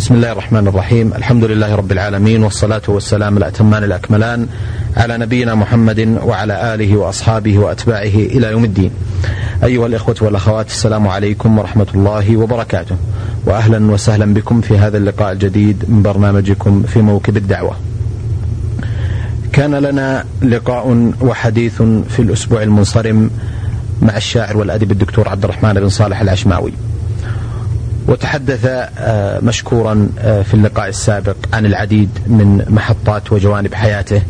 بسم الله الرحمن الرحيم الحمد لله رب العالمين والصلاة والسلام الأتمان الأكملان على نبينا محمد وعلى آله وأصحابه وأتباعه إلى يوم الدين أيها الإخوة والأخوات السلام عليكم ورحمة الله وبركاته وأهلا وسهلا بكم في هذا اللقاء الجديد من برنامجكم في موكب الدعوة كان لنا لقاء وحديث في الأسبوع المنصرم مع الشاعر والأدب الدكتور عبد الرحمن بن صالح العشماوي وتحدث آه، مشكورا آه، في اللقاء السابق عن العديد من محطات وجوانب حياته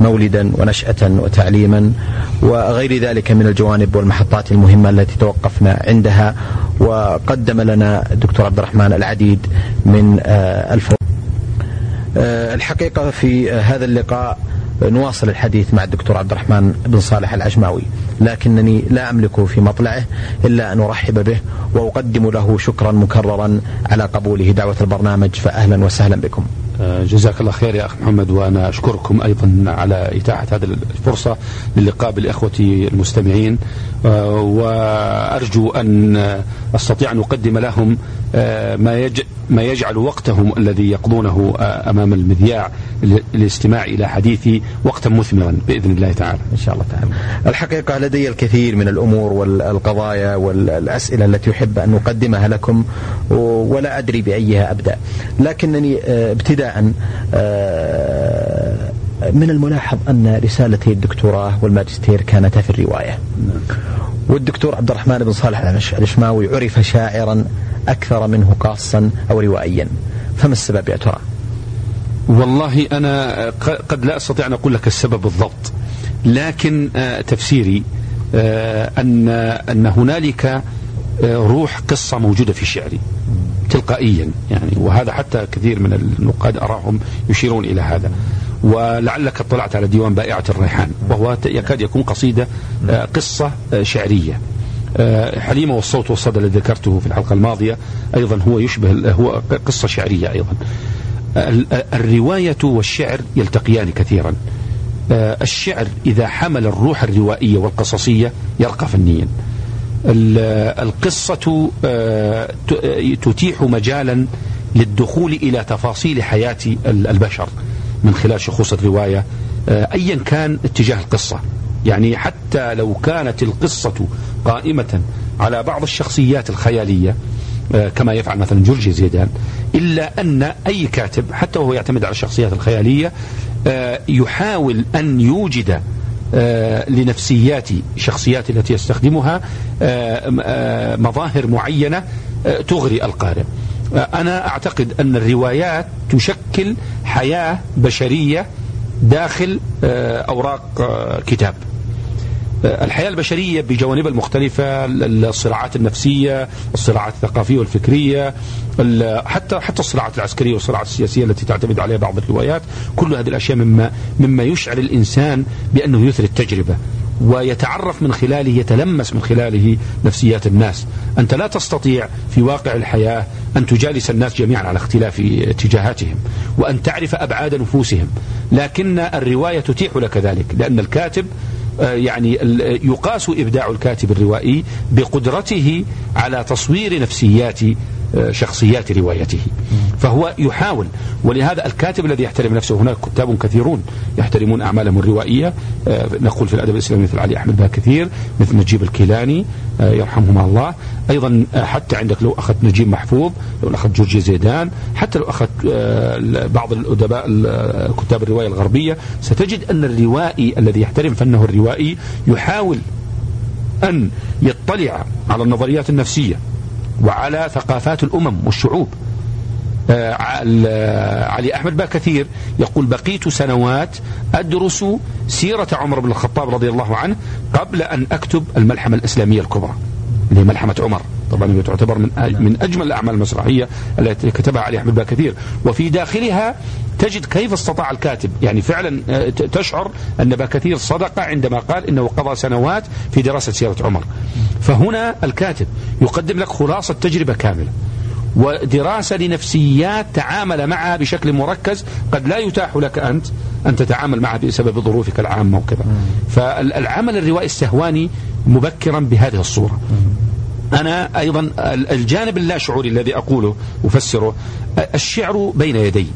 مولدا ونشأة وتعليما وغير ذلك من الجوانب والمحطات المهمة التي توقفنا عندها. وقدم لنا الدكتور عبد الرحمن العديد من آه، الفروق الحقيقة في هذا اللقاء نواصل الحديث مع الدكتور عبد الرحمن بن صالح العجماوي لكنني لا أملك في مطلعه إلا أن أرحب به وأقدم له شكرا مكررا على قبوله دعوة البرنامج فأهلا وسهلا بكم. آه، جزاك الله خير يا أخ محمد وأنا أشكركم أيضا على إتاحة هذه الفرصة للقاء بالإخوة المستمعين آه، وأرجو أن أستطيع أن أقدم لهم ما يج ما يجعل وقتهم الذي يقضونه أمام المذياع للاستماع إلى حديثي وقتا مثمرا بإذن الله تعالى. إن شاء الله تعالى. الحقيقة لدي الكثير من الأمور والقضايا والأسئلة التي أحب أن أقدمها لكم ولا أدري بأيها أبدأ. لكنني ابتداء من الملاحظ أن رسالتي الدكتوراه والماجستير كانتا في الرواية. والدكتور عبد الرحمن بن صالح العشماوي عرف شاعرا أكثر منه قاصا أو روائيا. فما السبب يا ترى؟ والله أنا قد لا أستطيع أن أقول لك السبب بالضبط. لكن آه، تفسيري آه، أن أن هنالك آه، روح قصة موجودة في شعري. تلقائيا يعني. وهذا حتى كثير من النقاد أراهم يشيرون إلى هذا. ولعلك اطلعت على ديوان بائعة الريحان. وهو يكاد يكون قصيدة قصة شعرية. حليمة والصوت والصدى الذي ذكرته في الحلقة الماضية أيضا هو يشبه هو قصة شعرية أيضا. الرواية والشعر يلتقيان كثيرا. آه، الشعر إذا حمل الروح الروائية والقصصية يرقى فنيا. القصة آه، تتيح مجالا للدخول إلى تفاصيل حياة البشر من خلال شخوص الرواية. أيا كان اتجاه القصة. يعني حتى لو كانت القصة قائمة على بعض الشخصيات الخيالية آه، كما يفعل مثلا جورجي زيدان إلا أن أي كاتب حتى وهو يعتمد على الشخصيات الخيالية آه، يحاول أن يوجد آه، لنفسيات شخصيات التي يستخدمها مظاهر معينة تغري القارئ. أنا أعتقد أن الروايات تشكل حياة بشرية داخل أوراق كتاب. الحياة البشرية بجوانبها المختلفة الصراعات النفسية الصراعات الثقافية والفكرية حتى حتى الصراعات العسكرية والصراعات السياسية التي تعتمد عليها بعض الروايات. كل هذه الأشياء مما مما يشعر الإنسان بأنه يثري التجربة ويتعرف من خلاله يتلمس من خلاله نفسيات الناس. أنت لا تستطيع في واقع الحياة أن تجالس الناس جميعا على اختلاف اتجاهاتهم وأن تعرف أبعاد نفوسهم. لكن الرواية تتيح لك ذلك لأن الكاتب يعني يقاس إبداع الكاتب الروائي بقدرته على تصوير نفسيات آه، شخصيات روايته. فهو يحاول ولهذا الكاتب الذي يحترم نفسه هناك كتاب كثيرون يحترمون أعمالهم الروائية. آه، نقول في الأدب الإسلامي مثل علي أحمد كثير مثل نجيب الكيلاني يرحمهما الله. أيضا حتى عندك لو أخذت نجيب محفوظ لو أخذت جورجي زيدان حتى لو أخذت بعض الأدباء كتاب الرواية الغربية ستجد أن الروائي الذي يحترم فنه الروائي يحاول أن يطلع على النظريات النفسية. وعلى ثقافات الأمم والشعوب. آه، علي أحمد كثير يقول بقيت سنوات أدرس سيرة عمر بن الخطاب رضي الله عنه قبل أن أكتب الملحمة الإسلامية الكبرى اللي ملحمة عمر. طبعا هي تعتبر من من أجمل الأعمال المسرحية التي كتبها علي أحمد كثير وفي داخلها تجد كيف استطاع الكاتب يعني فعلا آه، تشعر أن باكثير صدق عندما قال إنه قضى سنوات في دراسة سيرة عمر. فهنا الكاتب يقدم لك خلاصة تجربة كاملة. ودراسة لنفسيات تعامل معها بشكل مركز قد لا يتاح لك أنت أن تتعامل معها بسبب ظروفك العامة وكذا. فالعمل الروائي السهواني مبكرا بهذه الصورة. أنا أيضا الجانب اللاشعوري الذي أقوله أفسره الشعر بين يدي.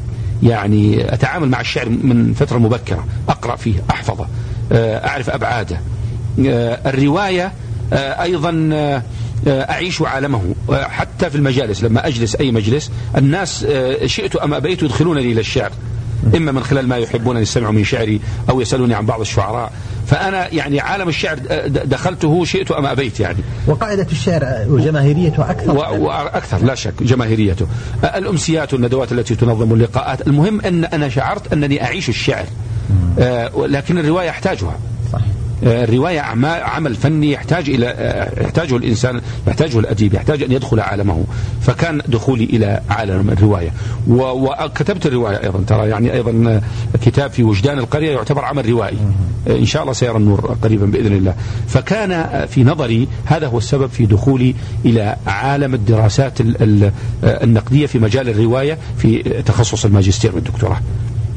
يعني أتعامل مع الشعر من فترة مبكرة أقرأ فيه أحفظه أعرف أبعاده. الرواية أيضا أعيش عالمه. حتى في المجالس لما أجلس أي مجلس الناس شئت أم أبيت يدخلونني إلى الشعر. إما من خلال ما يحبون أن يستمعوا من شعري أو يسألوني عن بعض الشعراء. فأنا يعني عالم الشعر دخلته شئت أم أبيت يعني. وقاعدة الشعر وجماهيريته أكثر؟ وأكثر لا شك جماهيريته. الأمسيات والندوات التي تنظم اللقاءات. المهم أن أنا شعرت أنني أعيش الشعر. لكن الرواية أحتاجها. صح. الرواية عمل فني يحتاج إلى يحتاجه الإنسان يحتاجه الأديب يحتاج أن يدخل عالمه. فكان دخولي إلى عالم الرواية. وكتبت الرواية أيضا ترى يعني أيضا كتاب في وجدان القرية يعتبر عمل روائي. إن شاء الله سيرى النور قريبا بإذن الله. فكان في نظري هذا هو السبب في دخولي إلى عالم الدراسات النقدية في مجال الرواية في تخصص الماجستير والدكتوراه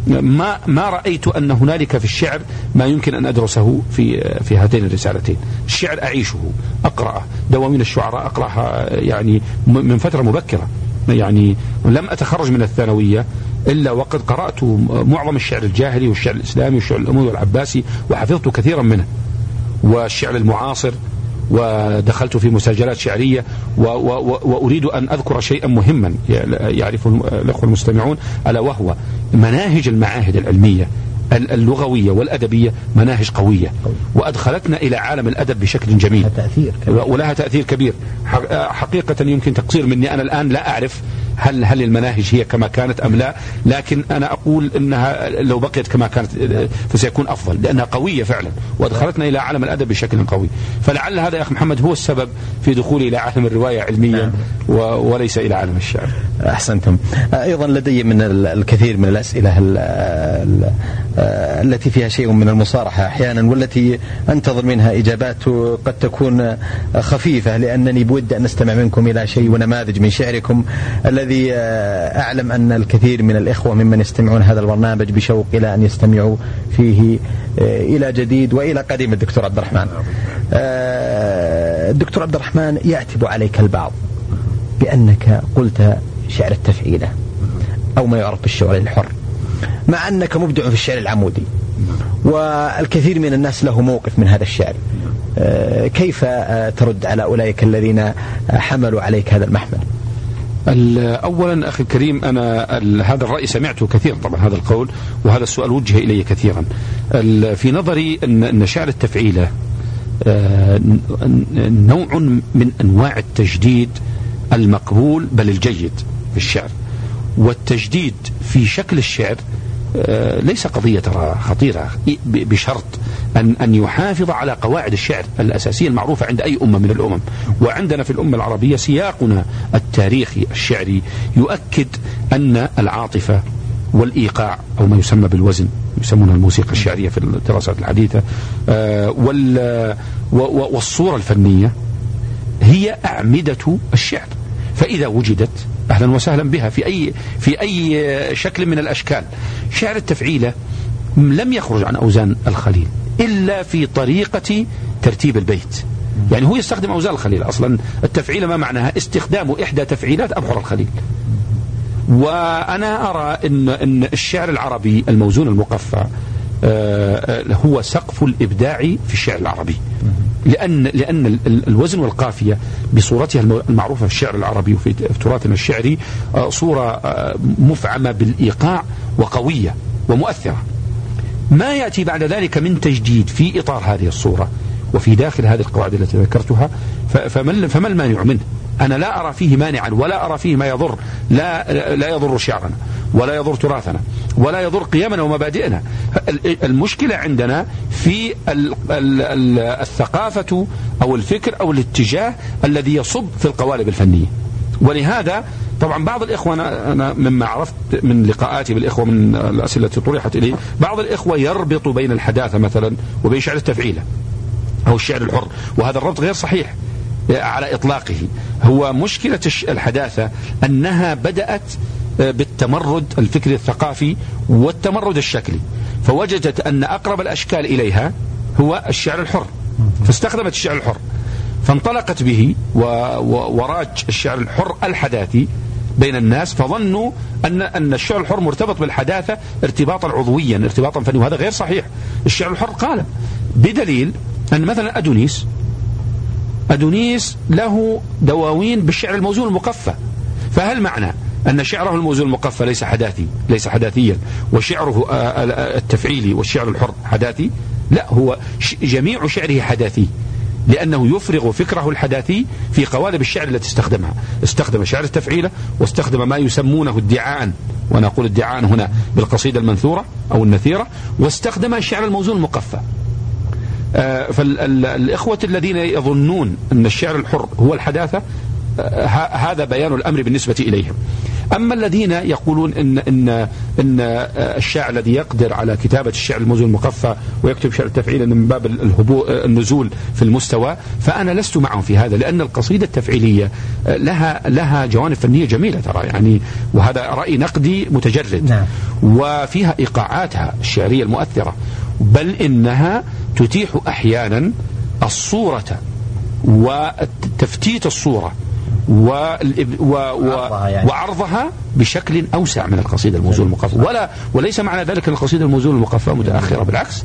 ما ما رأيت أن هنالك في الشعر ما يمكن أن أدرسه في في هاتين الرسالتين، الشعر أعيشه، أقرأه، دواوين الشعراء أقرأها يعني من فترة مبكرة، يعني لم أتخرج من الثانوية إلا وقد قرأت معظم الشعر الجاهلي والشعر الإسلامي والشعر الأموي والعباسي وحفظت كثيرا منه. والشعر المعاصر ودخلت في مساجلات شعرية و و وأريد أن أذكر شيئا مهما يعرف الأخوة المستمعون ألا وهو مناهج المعاهد العلمية اللغوية والأدبية مناهج قوية. وأدخلتنا إلى عالم الأدب بشكل جميل. تأثير كبير. ولها تأثير كبير. حقيقة يمكن تقصير مني. أنا الآن لا أعرف هل هل المناهج هي كما كانت أم لا؟ لكن أنا أقول أنها لو بقيت كما كانت فسيكون أفضل لأنها قوية فعلا وأدخلتنا إلى عالم الأدب بشكل قوي. فلعل هذا يا أخي محمد هو السبب في دخولي إلى عالم الرواية علميا نعم. وليس إلى عالم الشعر. أحسنتم. أيضا لدي من الكثير من الأسئلة التي فيها شيء من المصارحة أحيانا والتي أنتظر منها إجابات قد تكون خفيفة لأنني بود أن نستمع منكم إلى شيء ونماذج من شعركم الذي أعلم أن الكثير من الإخوة ممن يستمعون هذا البرنامج بشوق إلى أن يستمعوا فيه إلى جديد وإلى قديم. الدكتور عبد الرحمن الدكتور عبد الرحمن يعتب عليك البعض بأنك قلت شعر التفعيلة أو ما يعرف بالشعر الحر مع أنك مبدع في الشعر العمودي والكثير من الناس له موقف من هذا الشعر. آه، كيف آه، ترد على أولئك الذين حملوا عليك هذا المحمل؟ اولا أخي الكريم أنا هذا الرأي سمعته كثيرا طبعا هذا القول وهذا السؤال وجه إلي كثيرا. في نظري ان أن شعر التفعيله آه، نوع من أنواع التجديد المقبول بل الجيد في الشعر. والتجديد في شكل الشعر ليس قضية ترى خطيرة. بشرط أن أن يحافظ على قواعد الشعر الأساسية المعروفة عند أي أمة من الأمم. وعندنا في الأمة العربية سياقنا التاريخي الشعري يؤكد أن العاطفة والإيقاع أو ما يسمى بالوزن يسمونها الموسيقى الشعرية في الدراسات الحديثة آه، والصورة الفنية هي أعمدة الشعر. فإذا وجدت أهلا وسهلا بها في أي في أي شكل من الأشكال. شعر التفعيلة لم يخرج عن أوزان الخليل إلا في طريقة ترتيب البيت. يعني هو يستخدم أوزان الخليل أصلا. التفعيلة ما معناها؟ استخدام إحدى تفعيلات أبحر الخليل. وأنا أرى أن, إن الشعر العربي الموزون المقفى آه، هو سقف الإبداع في الشعر العربي. لأن لأن الوزن والقافية بصورتها المعروفة في الشعر العربي وفي تراثنا الشعري آه، صورة آه، مفعمة بالإيقاع وقوية ومؤثرة ما يأتي بعد ذلك من تجديد في إطار هذه الصورة وفي داخل هذه القواعد التي ذكرتها فما فما المانع منه؟ أنا لا أرى فيه مانعا ولا أرى فيه ما يضر لا لا يضر شعرنا ولا يضر تراثنا ولا يضر قيمنا ومبادئنا المشكلة عندنا في الثقافة أو الفكر أو الاتجاه الذي يصب في القوالب الفنية. ولهذا طبعا بعض الإخوة أنا مما عرفت من لقاءاتي بالإخوة من الأسئلة التي طرحت إلي بعض الإخوة يربط بين الحداثة مثلا وبين شعر التفعيلة أو الشعر الحر وهذا الربط غير صحيح على إطلاقه. هو مشكلة الحداثة أنها بدأت بالتمرد الفكري الثقافي والتمرد الشكلي. فوجدت أن أقرب الأشكال إليها هو الشعر الحر. فاستخدمت الشعر الحر. فانطلقت به وراج الشعر الحر الحداثي بين الناس فظنوا ان أن الشعر الحر مرتبط بالحداثة ارتباطا عضويا ارتباطا فنيا وهذا غير صحيح. الشعر الحر قال بدليل أن مثلا أدونيس أدونيس له دواوين بالشعر الموزون المقفى. فهل معنى أن شعره الموزون المقفى ليس حداثي ليس حداثيا. وشعره آه، آه، التفعيلي والشعر الحر حداثي؟ لا هو جميع شعره حداثي. لأنه يفرغ فكره الحداثي في قوالب الشعر التي استخدمها. استخدم شعر التفعيلة واستخدم ما يسمونه ادعاء وأنا أقول ادعاء هنا بالقصيدة المنثورة أو النثيرة. واستخدم الشعر الموزون المقفى. فالإخوة الذين يظنون أن الشعر الحر هو الحداثة آه، هذا بيان الأمر بالنسبة إليهم. أما الذين يقولون إن إن إن الشاعر الذي يقدر على كتابة الشعر الموزون المقفى ويكتب شعر التفعيل من باب الهبوء النزول في المستوى فأنا لست معهم في هذا لأن القصيدة التفعيلية لها لها جوانب فنية جميلة ترى يعني وهذا رأي نقدي متجرد. نعم. وفيها إيقاعاتها الشعرية المؤثرة بل إنها تتيح أحيانا الصورة وتفتيت الصورة. وعرضها يعني. وعرضها بشكل أوسع من القصيدة الموزون المقفى. ولا وليس معنى ذلك أن القصيدة الموزون المقفى متأخرة بالعكس.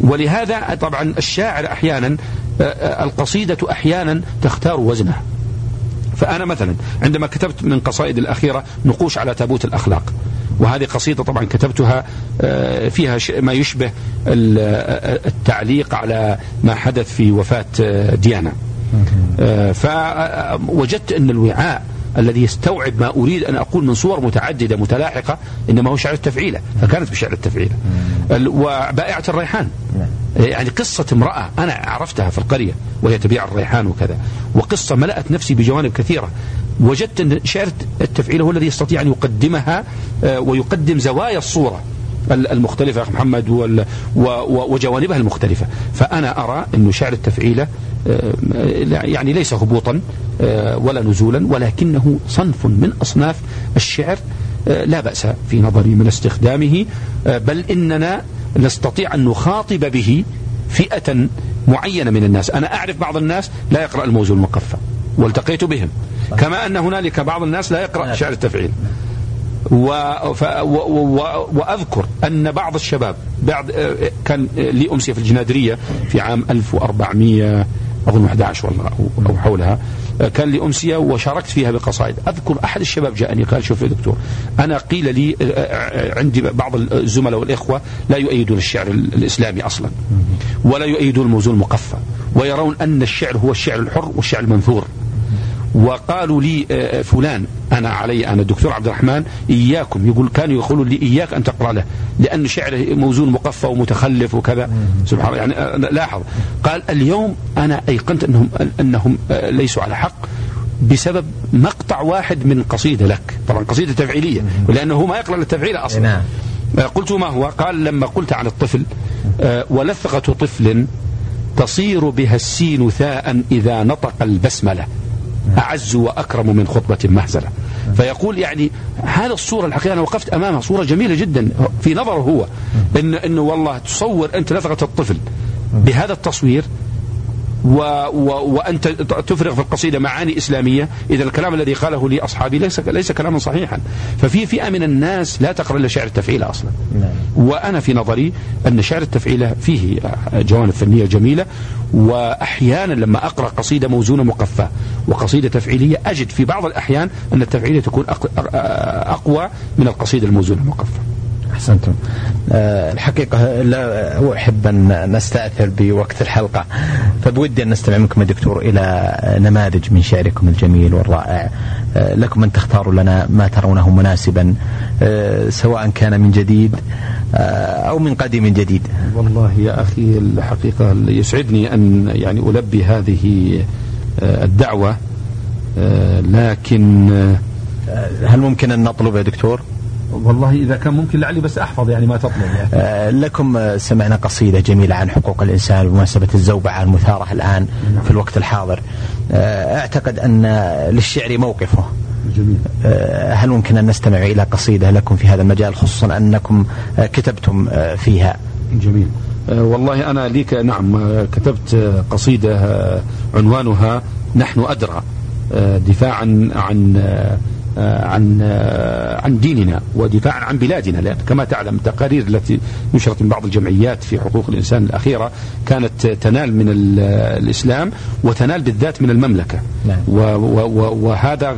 ولهذا طبعا الشاعر أحيانا آه، آه، القصيدة أحيانا تختار وزنها. فأنا مثلا عندما كتبت من قصائدي الأخيرة نقوش على تابوت الأخلاق. وهذه قصيدة طبعا كتبتها آه، فيها ما يشبه ال- التعليق على ما حدث في وفاة ديانا. فوجدت أن الوعاء الذي يستوعب ما أريد أن أقول من صور متعددة متلاحقة إنما هو شعر التفعيلة فكانت بشعر التفعيلة. ال- وبائعة الريحان. يعني قصة امرأة أنا عرفتها في القرية وهي تبيع الريحان وكذا وقصة ملأت نفسي بجوانب كثيرة. وجدت أن شعر التفعيل هو الذي يستطيع أن يقدمها آه، ويقدم زوايا الصورة. ال- المختلفة يا أخي محمد وجوانبها المختلفة. فأنا أرى أن شعر التفعيلة آه، يعني ليس هبوطا آه، ولا نزولا ولكنه صنف من أصناف الشعر آه، لا بأس في نظري من استخدامه بل إننا نستطيع أن نخاطب به فئة معينة من الناس. أنا أعرف بعض الناس لا يقرأ الموزون المقفى والتقيت بهم. كما أن هنالك بعض الناس لا يقرأ شعر التفعيل. و وأذكر أن بعض الشباب بعد آه، كان آه، لي أمسية في الجنادرية في عام 1400 أظن 11 والله أو- حولها آه، كان لي أمسية وشاركت فيها بقصائد. أذكر أحد الشباب جاءني قال شوف يا دكتور أنا قيل لي عندي بعض الزملاء والإخوة لا يؤيدون الشعر ال- الإسلامي أصلا ولا يؤيدون الموزون المقفى ويرون أن الشعر هو الشعر الحر والشعر المنثور. وقالوا لي آه، فلان أنا علي أنا الدكتور عبد الرحمن إياكم يقول كانوا يقولون لي إياك أن تقرأ له لأن شعره موزون مقفى ومتخلف وكذا. سبحان الله يعني آه، لاحظ. قال اليوم أنا أيقنت أنهم أنهم آه، ليسوا على حق بسبب مقطع واحد من قصيدة لك. طبعا قصيدة تفعيلية ولأنه هو ما يقرأ التفعيله أصلا. نعم. آه، قلت ما هو؟ قال لما قلت عن الطفل آه، ولثغه طفل تصير بها السين ثاء إذا نطق البسملة. أعز وأكرم من خطبة مهزلة. فيقول يعني هذا الصورة الحقيقة أنا وقفت أمامها صورة جميلة جدا في نظره هو. إن إنه والله تصور أنت لثغة الطفل بهذا التصوير و و وأنت تفرغ في القصيدة معاني إسلامية. إذا الكلام الذي قاله لي أصحابي ليس ليس كلاما صحيحا. ففي فئة من الناس لا تقرأ إلا شعر التفعيل أصلا. نعم. وأنا في نظري أن شعر التفعيلة فيه جوانب فنية جميلة وأحيانا لما أقرأ قصيدة موزونة مقفاة وقصيدة تفعيلية أجد في بعض الأحيان أن التفعيلية تكون أق- أقوى من القصيدة الموزونة المقفاة أحسنتم. أه الحقيقة لا أحب أن نستأثر بوقت الحلقة فبودي أن نستمع منكم يا دكتور إلى نماذج من شعركم الجميل والرائع. أه لكم أن تختاروا لنا ما ترونه مناسبا أه سواء كان من جديد أو من قديم جديد. والله يا أخي الحقيقة يسعدني أن يعني ألبي هذه آه، الدعوة آه، لكن آه، هل ممكن أن نطلب يا دكتور؟ والله إذا كان ممكن لعلي بس أحفظ يعني ما تطلب يعني. لكم سمعنا قصيدة جميلة عن حقوق الإنسان بمناسبة الزوبعة المثارة الآن في الوقت الحاضر. أعتقد أن للشعر موقفه. جميل. أه هل ممكن أن نستمع إلى قصيدة لكم في هذا المجال خصوصا أنكم أه كتبتم أه فيها؟ جميل. آه، والله أنا ليك نعم آه، كتبت آه، قصيدة عنوانها نحن أدرى دفاعا عن عن عن ديننا ودفاعا عن بلادنا. لأن كما تعلم التقارير التي نشرت من بعض الجمعيات في حقوق الإنسان الأخيرة كانت تنال من الإسلام وتنال بالذات من المملكة. نعم. وهذا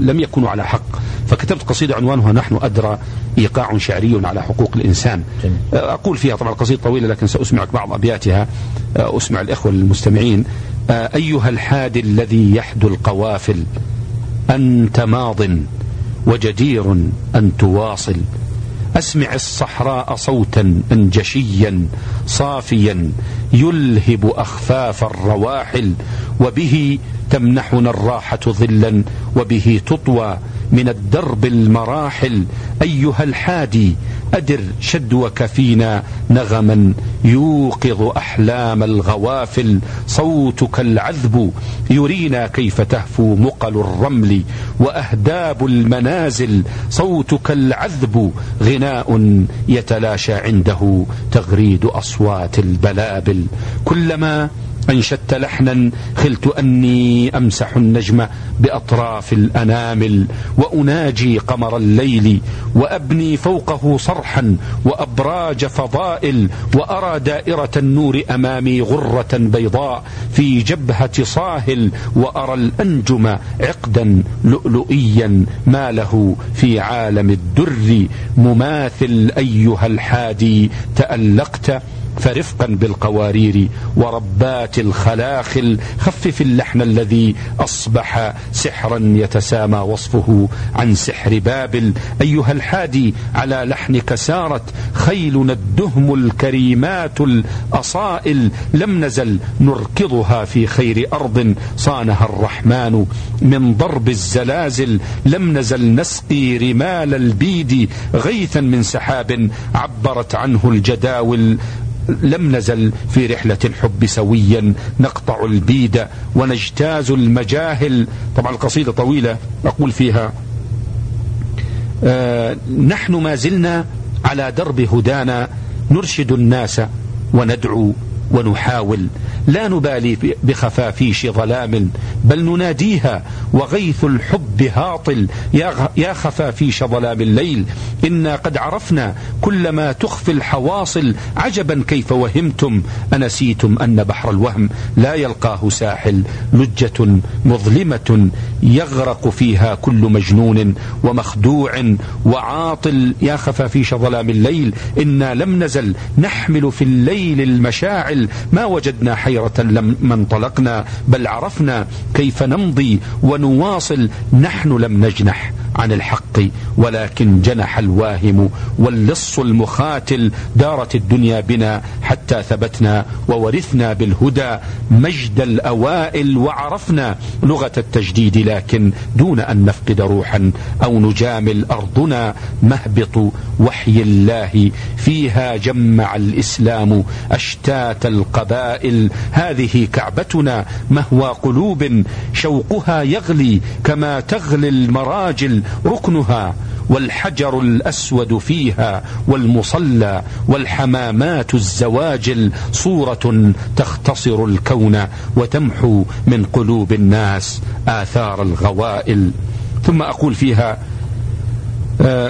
لم يكونوا على حق. فكتبت قصيدة عنوانها نحن أدرى إيقاع شعري على حقوق الإنسان. جميل. أقول فيها طبعا قصيدة طويلة لكن سأسمعك بعض أبياتها. أسمع الإخوة المستمعين. أيها الحادي الذي يحدو القوافل. أنت ماض وجدير أن تواصل. أسمع الصحراء صوتا أنجشيا صافيا يلهب أخفاف الرواحل وبه تمنحنا الراحة ظلا وبه تطوى من الدرب المراحل. أيها الحادي أدر شدوك فينا نغما يوقظ أحلام الغوافل. صوتك العذب يرينا كيف تهفو مقل الرمل وأهداب المنازل. صوتك العذب غناء يتلاشى عنده تغريد أصوات البلابل. كلما أنشدت لحنا خلت أني أمسح النجم بأطراف الأنامل وأناجي قمر الليل وأبني فوقه صرحا وأبراج فضائل وأرى دائرة النور أمامي غرة بيضاء في جبهة صاهل وأرى الأنجم عقدا لؤلؤيا ما له في عالم الدر مماثل أيها الحادي تألقت فرفقا بالقوارير وربات الخلاخل. خفف اللحن الذي أصبح سحرا يتسامى وصفه عن سحر بابل. أيها الحادي على لحنك سارت خيلنا الدهم الكريمات الأصائل. لم نزل نركضها في خير أرض صانها الرحمن من ضرب الزلازل. لم نزل نسقي رمال البيد غيثا من سحاب عبرت عنه الجداول. لم نزل في رحلة الحب سويا. نقطع البيد ونجتاز المجاهل. طبعا القصيدة طويلة أقول فيها. آه نحن ما زلنا على درب هدانا. نرشد الناس وندعو. ونحاول. لا نبالي بخفافيش ظلام بل نناديها وغيث الحب هاطل. يا خفافيش ظلام الليل. إنا قد عرفنا كل ما تخفي الحواصل. عجبا كيف وهمتم. أنسيتم أن بحر الوهم لا يلقاه ساحل. لجة مظلمة يغرق فيها كل مجنون ومخدوع وعاطل. يا خفافيش ظلام الليل. إنا لم نزل نحمل في الليل المشاعل. ما وجدنا حيرة لما انطلقنا بل عرفنا كيف نمضي ونواصل. نحن لم نجنح عن الحق ولكن جنح الواهم واللص المخاتل دارت الدنيا بنا حتى ثبتنا وورثنا بالهدى مجد الأوائل وعرفنا لغة التجديد لكن دون أن نفقد روحا أو نجامل أرضنا مهبط وحي الله. فيها جمع الإسلام أشتات القبائل. هذه كعبتنا مهوى قلوب شوقها يغلي كما تغلي المراجل ركنها والحجر الأسود فيها والمصلى والحمامات الزواجل صورة تختصر الكون وتمحو من قلوب الناس آثار الغوائل. ثم أقول فيها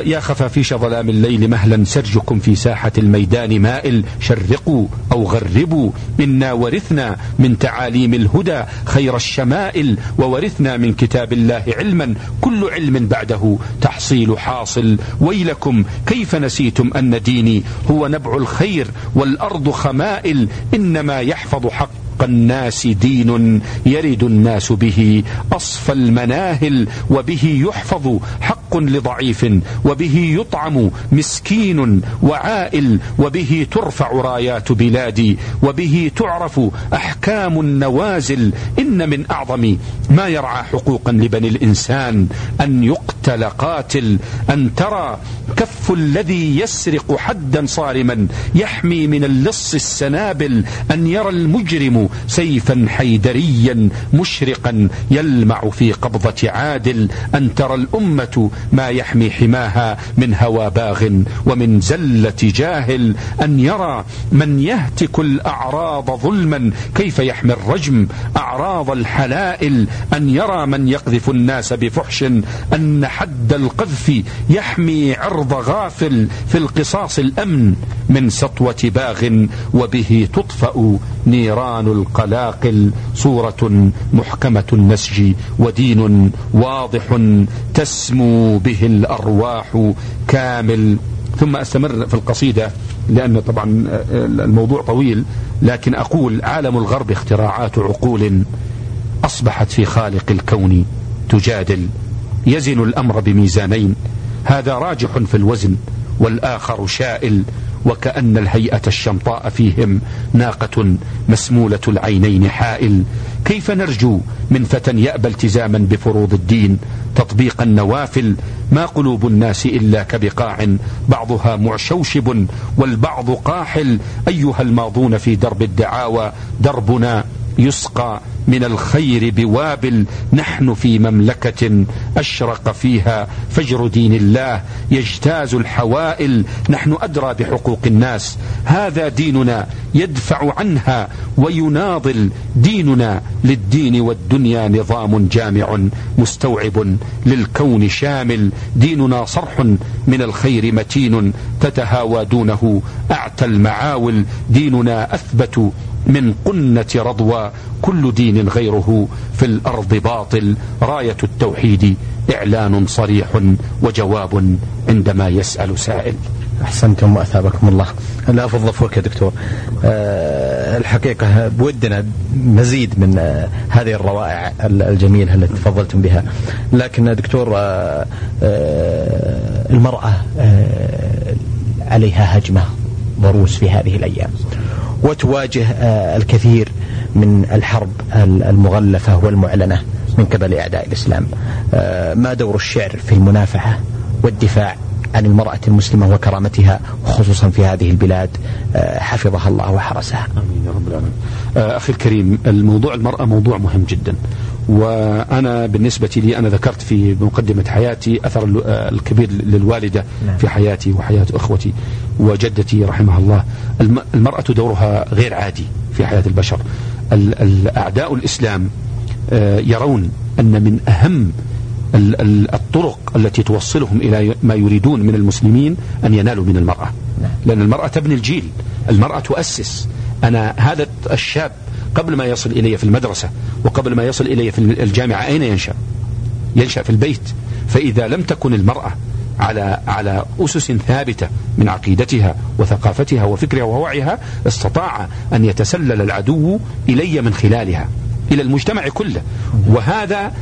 يا خفافيش ظلام الليل مهلا سرجكم في ساحة الميدان مائل. شرقوا أو غربوا إنا ورثنا من تعاليم الهدى خير الشمائل وورثنا من كتاب الله علما كل علم بعده تحصيل حاصل. ويلكم كيف نسيتم أن ديني هو نبع الخير والأرض خمائل؟ إنما يحفظ حق حق الناس دين يرد الناس به أصفى المناهل وبه يحفظ حق لضعيف وبه يطعم مسكين وعائل وبه ترفع رايات بلادي وبه تعرف أحكام النوازل. إن من أعظم ما يرعى حقوقا لبني الإنسان أن يقتل قاتل أن ترى كف الذي يسرق حدا صارما يحمي من اللص السنابل أن يرى المجرم سيفا حيدريا مشرقا يلمع في قبضة عادل أن ترى الأمة ما يحمي حماها من هوى باغ ومن زلة جاهل أن يرى من يهتك الأعراض ظلما كيف يحمي الرجم أعراض الحلائل أن يرى من يقذف الناس بفحش أن حد القذف يحمي عرض غافل في القصاص الأمن من سطوة باغ وبه تطفأ نيران القلاقل صورة محكمة النسج ودين واضح تسمو به الأرواح كامل. ثم أستمر في القصيدة لأن طبعا الموضوع طويل لكن أقول عالم الغرب اختراعات عقول أصبحت في خالق الكون تجادل يزن الأمر بميزانين هذا راجح في الوزن. والآخر شائل وكأن الهيئة الشمطاء فيهم ناقة مسمولة العينين حائل. كيف نرجو من فتى يأبى التزاما بفروض الدين تطبيق النوافل؟ ما قلوب الناس إلا كبقاع بعضها معشوشب والبعض قاحل. أيها الماضون في درب الدعاوى دربنا يسقى من الخير بوابل نحن في مملكة أشرق فيها فجر دين الله يجتاز الحوائل نحن أدرى بحقوق الناس. هذا ديننا يدفع عنها ويناضل ديننا للدين والدنيا نظام جامع مستوعب للكون شامل. ديننا صرح من الخير متين تتهاوى دونه أعتى المعاول. ديننا أثبت من قنة رضوى كل دين غيره في الأرض باطل. راية التوحيد إعلان صريح وجواب عندما يسأل سائل. أحسنتم وأثابكم الله. لا أفضل فوق يا دكتور. أه الحقيقة بودنا مزيد من أه هذه الروائع الجميلة التي تفضلتم بها. لكن دكتور أه أه المرأة أه عليها هجمة ضروس في هذه الأيام. وتواجه الكثير من الحرب المغلفة والمعلنة من قبل أعداء الإسلام. ما دور الشعر في المنافعة والدفاع عن المرأة المسلمة وكرامتها خصوصا في هذه البلاد حفظها الله وحرسها. آمين يا رب العالمين. أخي الكريم الموضوع المرأة موضوع مهم جدا. وأنا بالنسبة لي أنا ذكرت في مقدمة حياتي أثر الكبير للوالدة في حياتي وحياة أخوتي وجدتي رحمها الله. المرأة دورها غير عادي في حياة البشر. أعداء الإسلام يرون أن من أهم الطرق التي توصلهم إلى ما يريدون من المسلمين أن ينالوا من المرأة. لأن المرأة تبني الجيل. المرأة تؤسس. أنا هذا الشاب قبل ما يصل إلي في المدرسة وقبل ما يصل إلي في الجامعة أين ينشأ؟ ينشأ في البيت. فإذا لم تكن المرأة على على أسس ثابتة من عقيدتها وثقافتها وفكرها ووعيها استطاع أن يتسلل العدو إلي من خلالها إلى المجتمع كله. وهذا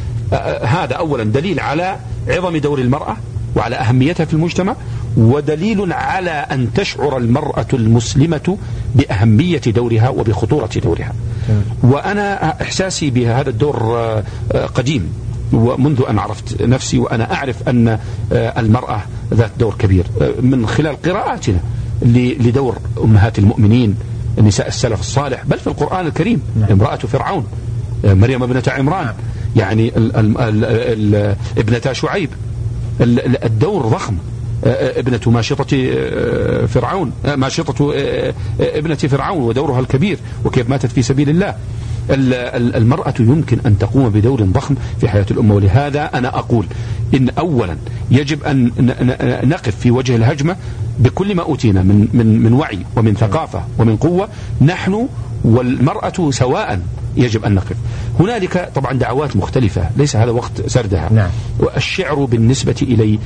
هذا أولا دليل على عظم دور المرأة وعلى أهميتها في المجتمع. ودليل على أن تشعر المرأة المسلمة بأهمية دورها وبخطورة دورها. وأنا إحساسي بهذا الدور قديم ومنذ أن عرفت نفسي وأنا أعرف أن المرأة ذات دور كبير من خلال قراءاتنا لدور أمهات المؤمنين نساء السلف الصالح بل في القرآن الكريم امرأة فرعون مريم ابنة عمران يعني ال ال ابنتا شعيب. الدور ضخم. ابنة ماشطة فرعون ماشطة ابنة فرعون ودورها الكبير وكيف ماتت في سبيل الله. المرأة يمكن أن تقوم بدور ضخم في حياة الأمة ولهذا أنا أقول إن أولا يجب أن نقف في وجه الهجمة بكل ما أوتينا من, من, من وعي ومن ثقافة ومن قوة. نحن والمرأة سواء يجب أن نقف. هنالك طبعا دعوات مختلفة ليس هذا وقت سردها نعم. والشعر بالنسبة إلي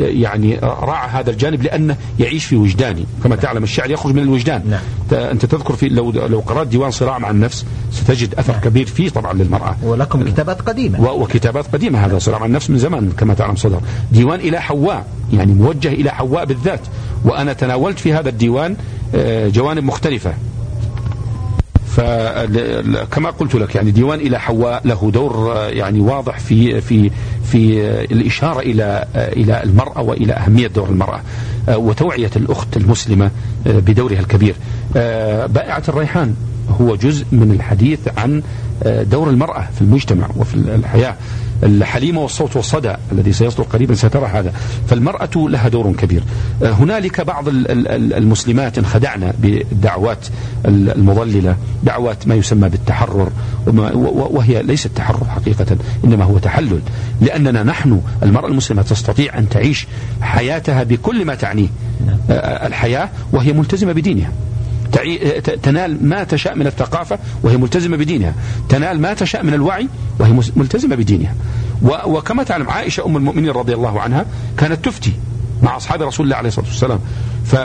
يعني راعى هذا الجانب لأنه يعيش في وجداني كما نعم. تعلم الشعر يخرج من الوجدان نعم. أنت تذكر في لو, لو قرأت ديوان صراع مع النفس ستجد أثر نعم. كبير فيه طبعا للمرأة ولكم كتابات قديمة وكتابات قديمة هذا صراع مع النفس من زمان كما تعلم صدر ديوان إلى حواء يعني موجه إلى حواء بالذات وأنا تناولت في هذا الديوان جوانب مختلفة فكما قلت لك يعني ديوان إلى حواء له دور يعني واضح في في في الإشارة إلى إلى المرأة وإلى أهمية دور المرأة وتوعية الأخت المسلمة بدورها الكبير. بائعة الريحان. هو جزء من الحديث عن آه، دور المرأة في المجتمع وفي الحياة الحليمة والصوت والصدى الذي سيصدر قريبا سترى هذا. فالمرأة لها دور كبير. آه، هنالك بعض المسلمات انخدعنا بالدعوات المضللة دعوات ما يسمى بالتحرر وهي ليست تحرر حقيقة إنما هو تحلل. لأننا نحن المرأة المسلمة تستطيع أن تعيش حياتها بكل ما تعنيه. آه، الحياة وهي ملتزمة بدينها. تنال ما تشاء من الثقافة وهي ملتزمة بدينها. تنال ما تشاء من الوعي وهي ملتزمة بدينها. وكما تعلم عائشة أم المؤمنين رضي الله عنها كانت تفتي مع أصحاب رسول الله عليه الصلاة والسلام.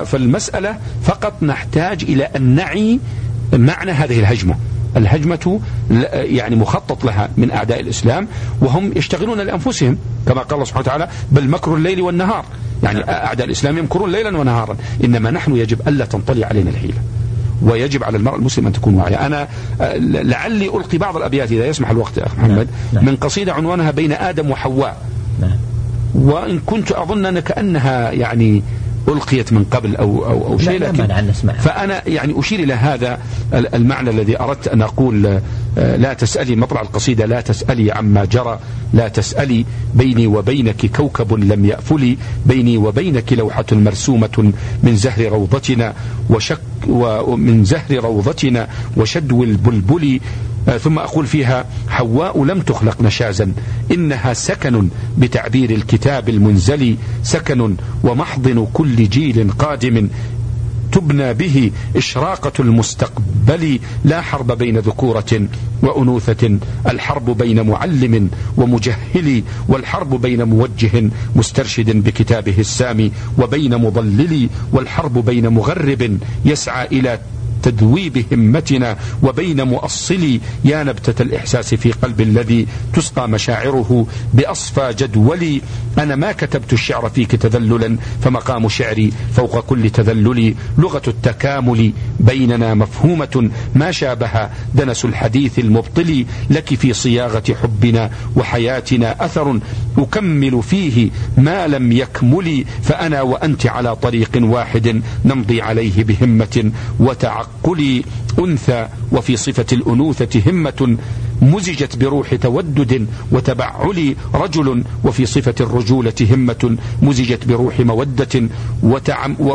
فالمسألة فقط نحتاج إلى أن نعي معنى هذه الهجمة. الهجمة يعني مخطط لها من أعداء الإسلام وهم يشتغلون لأنفسهم كما قال الله سبحانه وتعالى بل مكر الليل والنهار. يعني أعداء الإسلام يمكرون ليلا ونهارا إنما نحن يجب ألا تنطلي علينا الحيلة ويجب على المرء المسلم أن تكون واعية أنا لعلي ألقي بعض الأبيات إذا يسمح الوقت أخ محمد نعم. من قصيدة عنوانها بين آدم وحواء نعم. وإن كنت أظن أن كأنها يعني ألقيت من قبل أو, أو, أو شيء لكن فأنا يعني أشير إلى هذا المعنى الذي أردت أن أقول آه، لا تسألي مطلع القصيدة لا تسألي عما جرى لا تسألي بيني وبينك كوكب لم يأفلي بيني وبينك لوحة مرسومة من زهر روضتنا وشك ومن زهر روضتنا وشدو البلبل ثم أقول فيها حواء لم تخلق نشازا إنها سكن بتعبير الكتاب المنزلي سكن ومحضن كل جيل قادم تبنى به إشراقة المستقبل لا حرب بين ذكورة وأنوثة الحرب بين معلم ومجهل والحرب بين موجه مسترشد بكتابه السامي وبين مضلل والحرب بين مغرب يسعى إلى تذويب همتنا وبين مؤصلي يا نبتة الإحساس في قلب الذي تسقى مشاعره بأصفى جدولي. أنا ما كتبت الشعر فيك تذللا فمقام شعري فوق كل تذلل لغة التكامل بيننا مفهومة ما شابه دنس الحديث المبطل. لك في صياغة حبنا وحياتنا أثر أكمل فيه ما لم يكمل. فأنا وأنت على طريق واحد نمضي عليه بهمة وتعقل. قلي أنثى وفي صفة الأنوثة همة مزجت بروح تودد وتبعل رجل وفي صفة الرجولة همة مزجت بروح مودة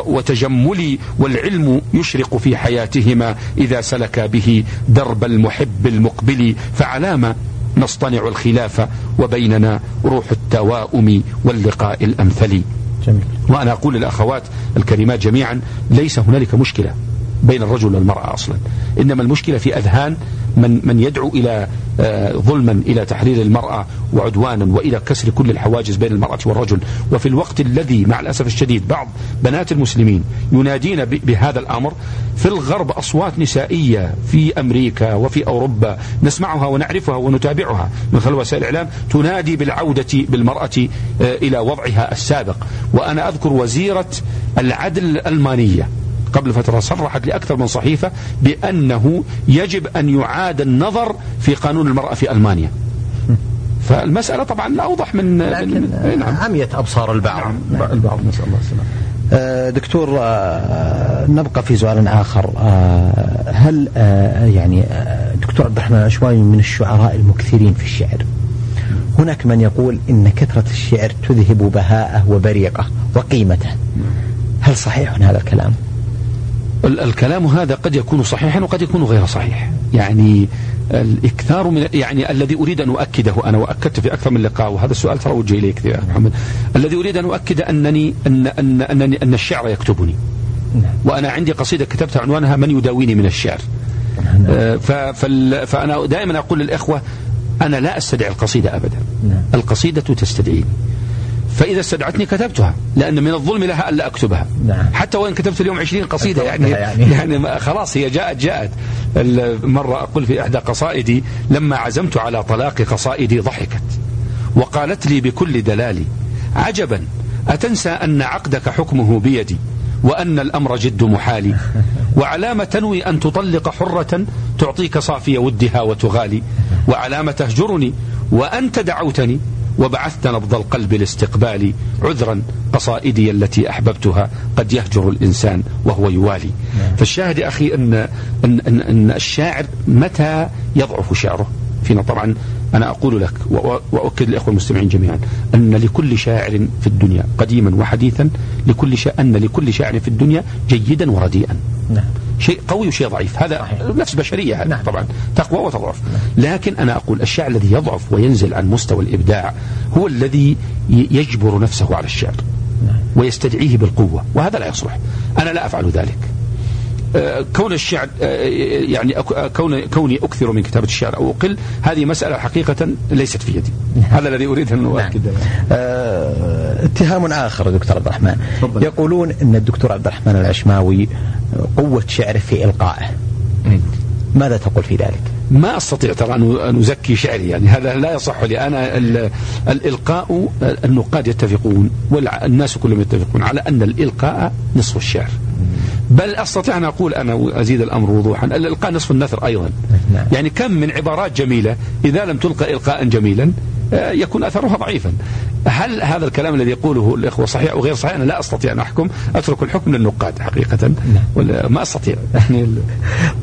وتجمل والعلم يشرق في حياتهما إذا سلك به درب المحب المقبل فعلام نصطنع الخلاف وبيننا روح التواؤم واللقاء الأمثل جميل. وأنا أقول للأخوات الكريمات جميعا ليس هنالك مشكلة بين الرجل والمرأة أصلا. إنما المشكلة في أذهان من, من يدعو إلى آه، ظلما إلى تحرير المرأة وعدوانا وإلى كسر كل الحواجز بين المرأة والرجل. وفي الوقت الذي مع الأسف الشديد بعض بنات المسلمين ينادين بهذا الأمر في الغرب أصوات نسائية في أمريكا وفي أوروبا نسمعها ونعرفها ونتابعها. من خلال وسائل الإعلام تنادي بالعودة بالمرأة آه، إلى وضعها السابق. وأنا أذكر وزيرة العدل الألمانية قبل فترة صرحت لأكثر من صحيفة بأنه يجب أن يعاد النظر في قانون المرأة في ألمانيا فالمسألة طبعا أوضح من, لكن من نعم. عميت أبصار البعض نعم. البعض نسأل الله السلامة آه، دكتور آه، نبقى في سؤال آخر آه، هل يعني دكتور عبد الرحمن الأشواني من الشعراء المكثرين في الشعر هناك من يقول إن كثرة الشعر تذهب بهاءه وبريقه وقيمته هل صحيح هذا الكلام؟ الكلام هذا قد يكون صحيحا وقد يكون غير صحيح يعني الإكثار من يعني الذي أريد أن أؤكده أنا وأكدت في أكثر من لقاء وهذا السؤال ترى وجه إليك يا محمد الذي أريد أن أؤكد أنني أن أن أنني أن الشعر يكتبني نعم. وأنا عندي قصيدة كتبتها عنوانها من يداويني من الشعر نعم. آه، فأنا دائما أقول للإخوة أنا لا أستدعي القصيدة أبدا نعم. القصيدة تستدعيني فإذا استدعتني كتبتها لأن من الظلم لها ألا أكتبها. نعم. حتى وإن كتبت اليوم عشرين قصيدة يعني, يعني, يعني خلاص هي جاءت جاءت. مرة أقول في إحدى قصائدي لما عزمت على طلاق قصائدي ضحكت وقالت لي بكل دلالي عجبا أتنسى أن عقدك حكمه بيدي وأن الأمر جد محالي وعلام تنوي أن تطلق حرة تعطيك صافي ودها وتغالي وعلام تهجرني وأنت دعوتني وبعثت نبض القلب لاستقبالي عذرا قصائدي التي أحببتها قد يهجر الإنسان وهو يوالي نعم. فالشاهد يا أخي أن, أن, أن, أن الشاعر متى يضعف شعره فينا طبعا أنا أقول لك وأؤكد للإخوة المستمعين جميعا أن لكل شاعر في الدنيا قديما وحديثا لكل شا... أن لكل شاعر في الدنيا جيدا ورديئا نعم. شيء قوي وشيء ضعيف هذا صحيح. نفس بشرية هذا نعم. طبعا تقوى وتضعف نعم. لكن أنا أقول الشاعر الذي يضعف وينزل عن مستوى الإبداع هو الذي يجبر نفسه على الشعر نعم. ويستدعيه بالقوة وهذا لا يصلح أنا لا أفعل ذلك كون الشعر يعني كون كوني أكثر من كتابة الشعر أو أقل هذه مسألة حقيقة ليست في يدي هذا الذي أريد أن أؤكد. نعم. آه اتهام آخر دكتور عبد الرحمن. فضل. يقولون إن الدكتور عبد الرحمن العشماوي قوة شعره في إلقائه. ماذا تقول في ذلك؟ ما أستطيع ترى أن أزكي شعري يعني هذا لا يصح لي. أنا الإلقاء النقاد يتفقون والناس كلهم يتفقون على أن الإلقاء نصف الشعر. بل أستطيع أن أقول أنا أزيد الأمر وضوحا الالقاء نصف النثر أيضا نعم. يعني كم من عبارات جميلة إذا لم تلقى إلقاء جميلا يكون أثرها ضعيفا. هل هذا الكلام الذي يقوله الإخوة صحيح أو غير صحيح؟ أنا لا أستطيع أن أحكم، أترك الحكم للنقاد حقيقه نعم. ما أستطيع يعني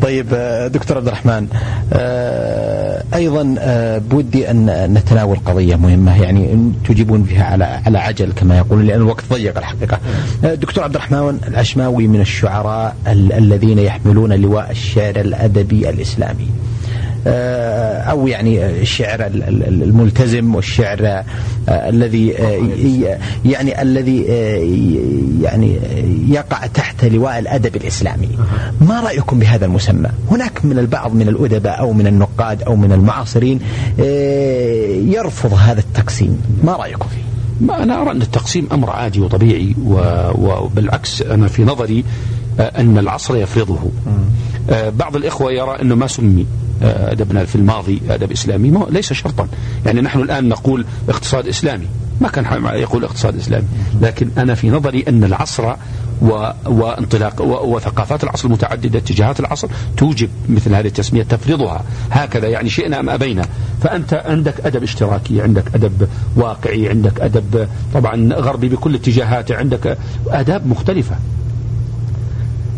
طيب آه، دكتور عبد الرحمن آه، أيضا بودي أن نتناول قضية مهمة يعني تجيبون فيها على على عجل كما يقولون لأن الوقت ضيق الحقيقة. دكتور عبد الرحمن العشماوي من الشعراء الذين يحملون لواء الشعر الأدبي الإسلامي. آه، أو يعني الشعر الملتزم والشعر آه، الذي آه، يعني الذي يعني يقع تحت لواء الأدب الإسلامي. ما رأيكم بهذا المسمى؟ هناك من البعض من الأدباء أو من النقاد أو من المعاصرين يرفض هذا التقسيم. ما رأيكم فيه؟ ما أنا أرى أن التقسيم أمر عادي وطبيعي وبالعكس أنا في نظري أن العصر يفرضه. بعض الإخوة يرى أنه ما سمي. أدبنا في الماضي أدب إسلامي. ليس شرطا. يعني نحن الآن نقول اقتصاد إسلامي. ما كان يقول اقتصاد إسلامي. لكن أنا في نظري أن العصر و... وانطلاق و... وثقافات العصر المتعددة اتجاهات العصر توجب مثل هذه التسمية تفرضها هكذا يعني شئنا أم أبينا. فأنت عندك أدب اشتراكي عندك أدب واقعي عندك أدب طبعا غربي بكل اتجاهاته عندك آداب مختلفة.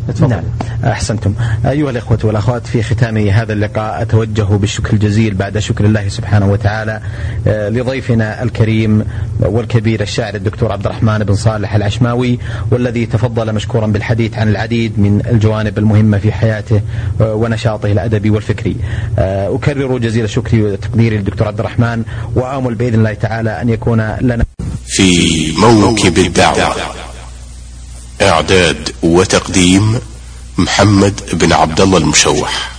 تفضل. نعم. أحسنتم. أيها الإخوة والأخوات في ختام هذا اللقاء أتوجه بالشكر الجزيل بعد شكر الله سبحانه وتعالى آه، لضيفنا الكريم والكبير الشاعر الدكتور عبد الرحمن بن صالح العشماوي والذي تفضل مشكورا بالحديث عن العديد من الجوانب المهمة في حياته آه، ونشاطه الأدبي والفكري. آه، أكرر جزيل شكري وتقديري للدكتور عبد الرحمن وآمل بإذن الله تعالى أن يكون لنا في موكب الدعوة. إعداد وتقديم محمد بن عبد الله المشوح.